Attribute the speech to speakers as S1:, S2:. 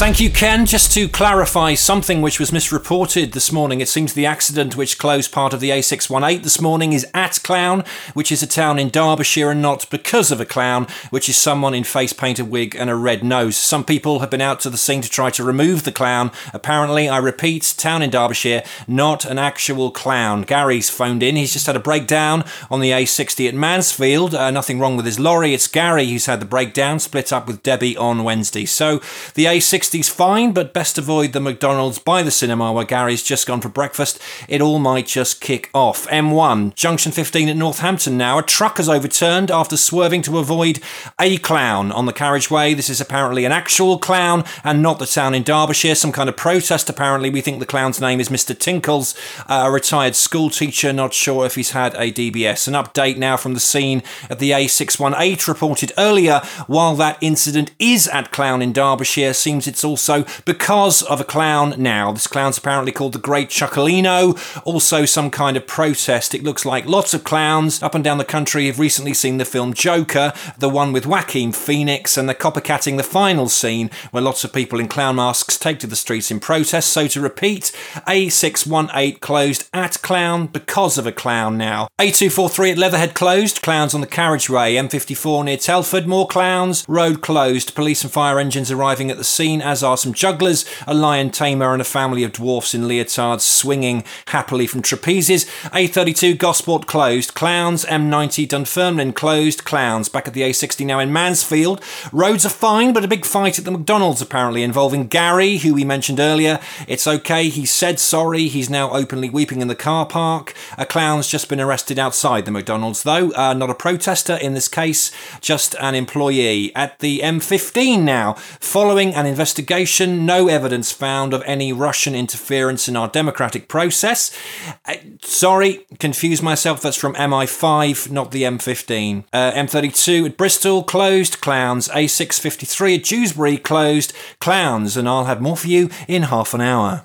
S1: Thank you, Ken. Just to clarify something which was misreported this morning, it seems the accident which closed part of the A618 this morning is at Clowne, which is a town in Derbyshire, and not because of a clown, which is someone in face painted wig and a red nose. Some people have been out to the scene to try to remove the clown. Apparently, I repeat, town in Derbyshire, not an actual clown. Gary's phoned in. He's just had a breakdown on the A60 at Mansfield. Uh, nothing wrong with his lorry. It's Gary who's had the breakdown, split up with Debbie on Wednesday. So the A60 60's fine, but best avoid the McDonald's by the cinema where Gary's just gone for breakfast. It all might just kick off. M1, junction 15 at Northampton now. A truck has overturned after swerving to avoid a clown on the carriageway. This is apparently an actual clown and not the town in Derbyshire. Some kind of protest, apparently. We think the clown's name is Mr. Tinkles, uh, a retired school teacher. Not sure if he's had a DBS. An update now from the scene at the A618 reported earlier. While that incident is at Clowne in Derbyshire, seems it's it's also because of a clown now. This clown's apparently called the Great Chuckalino. Also, some kind of protest. It looks like lots of clowns up and down the country have recently seen the film Joker, the one with Joaquin Phoenix, and they're copycatting the final scene where lots of people in clown masks take to the streets in protest. So, to repeat, A618 closed at Clowne because of a clown now. A243 at Leatherhead closed, clowns on the carriageway. M54 near Telford, more clowns. Road closed, police and fire engines arriving at the scene as are some jugglers, a lion tamer, and a family of dwarfs in leotards swinging happily from trapezes. A32 Gosport closed, Clowns, M90 Dunfermline closed, Clowns. Back at the A60 now in Mansfield. Roads are fine, but a big fight at the McDonald's apparently involving Gary, who we mentioned earlier. It's okay, he said sorry, he's now openly weeping in the car park. A clown's just been arrested outside the McDonald's, though. Uh, not a protester in this case, just an employee. At the M15 now, following an investigation investigation, no evidence found of any Russian interference in our democratic process. Uh, sorry, confused myself. That's from MI5, not the M15. Uh, M32 at Bristol, closed, clowns. A653 at Dewsbury, closed, clowns. And I'll have more for you in half an hour.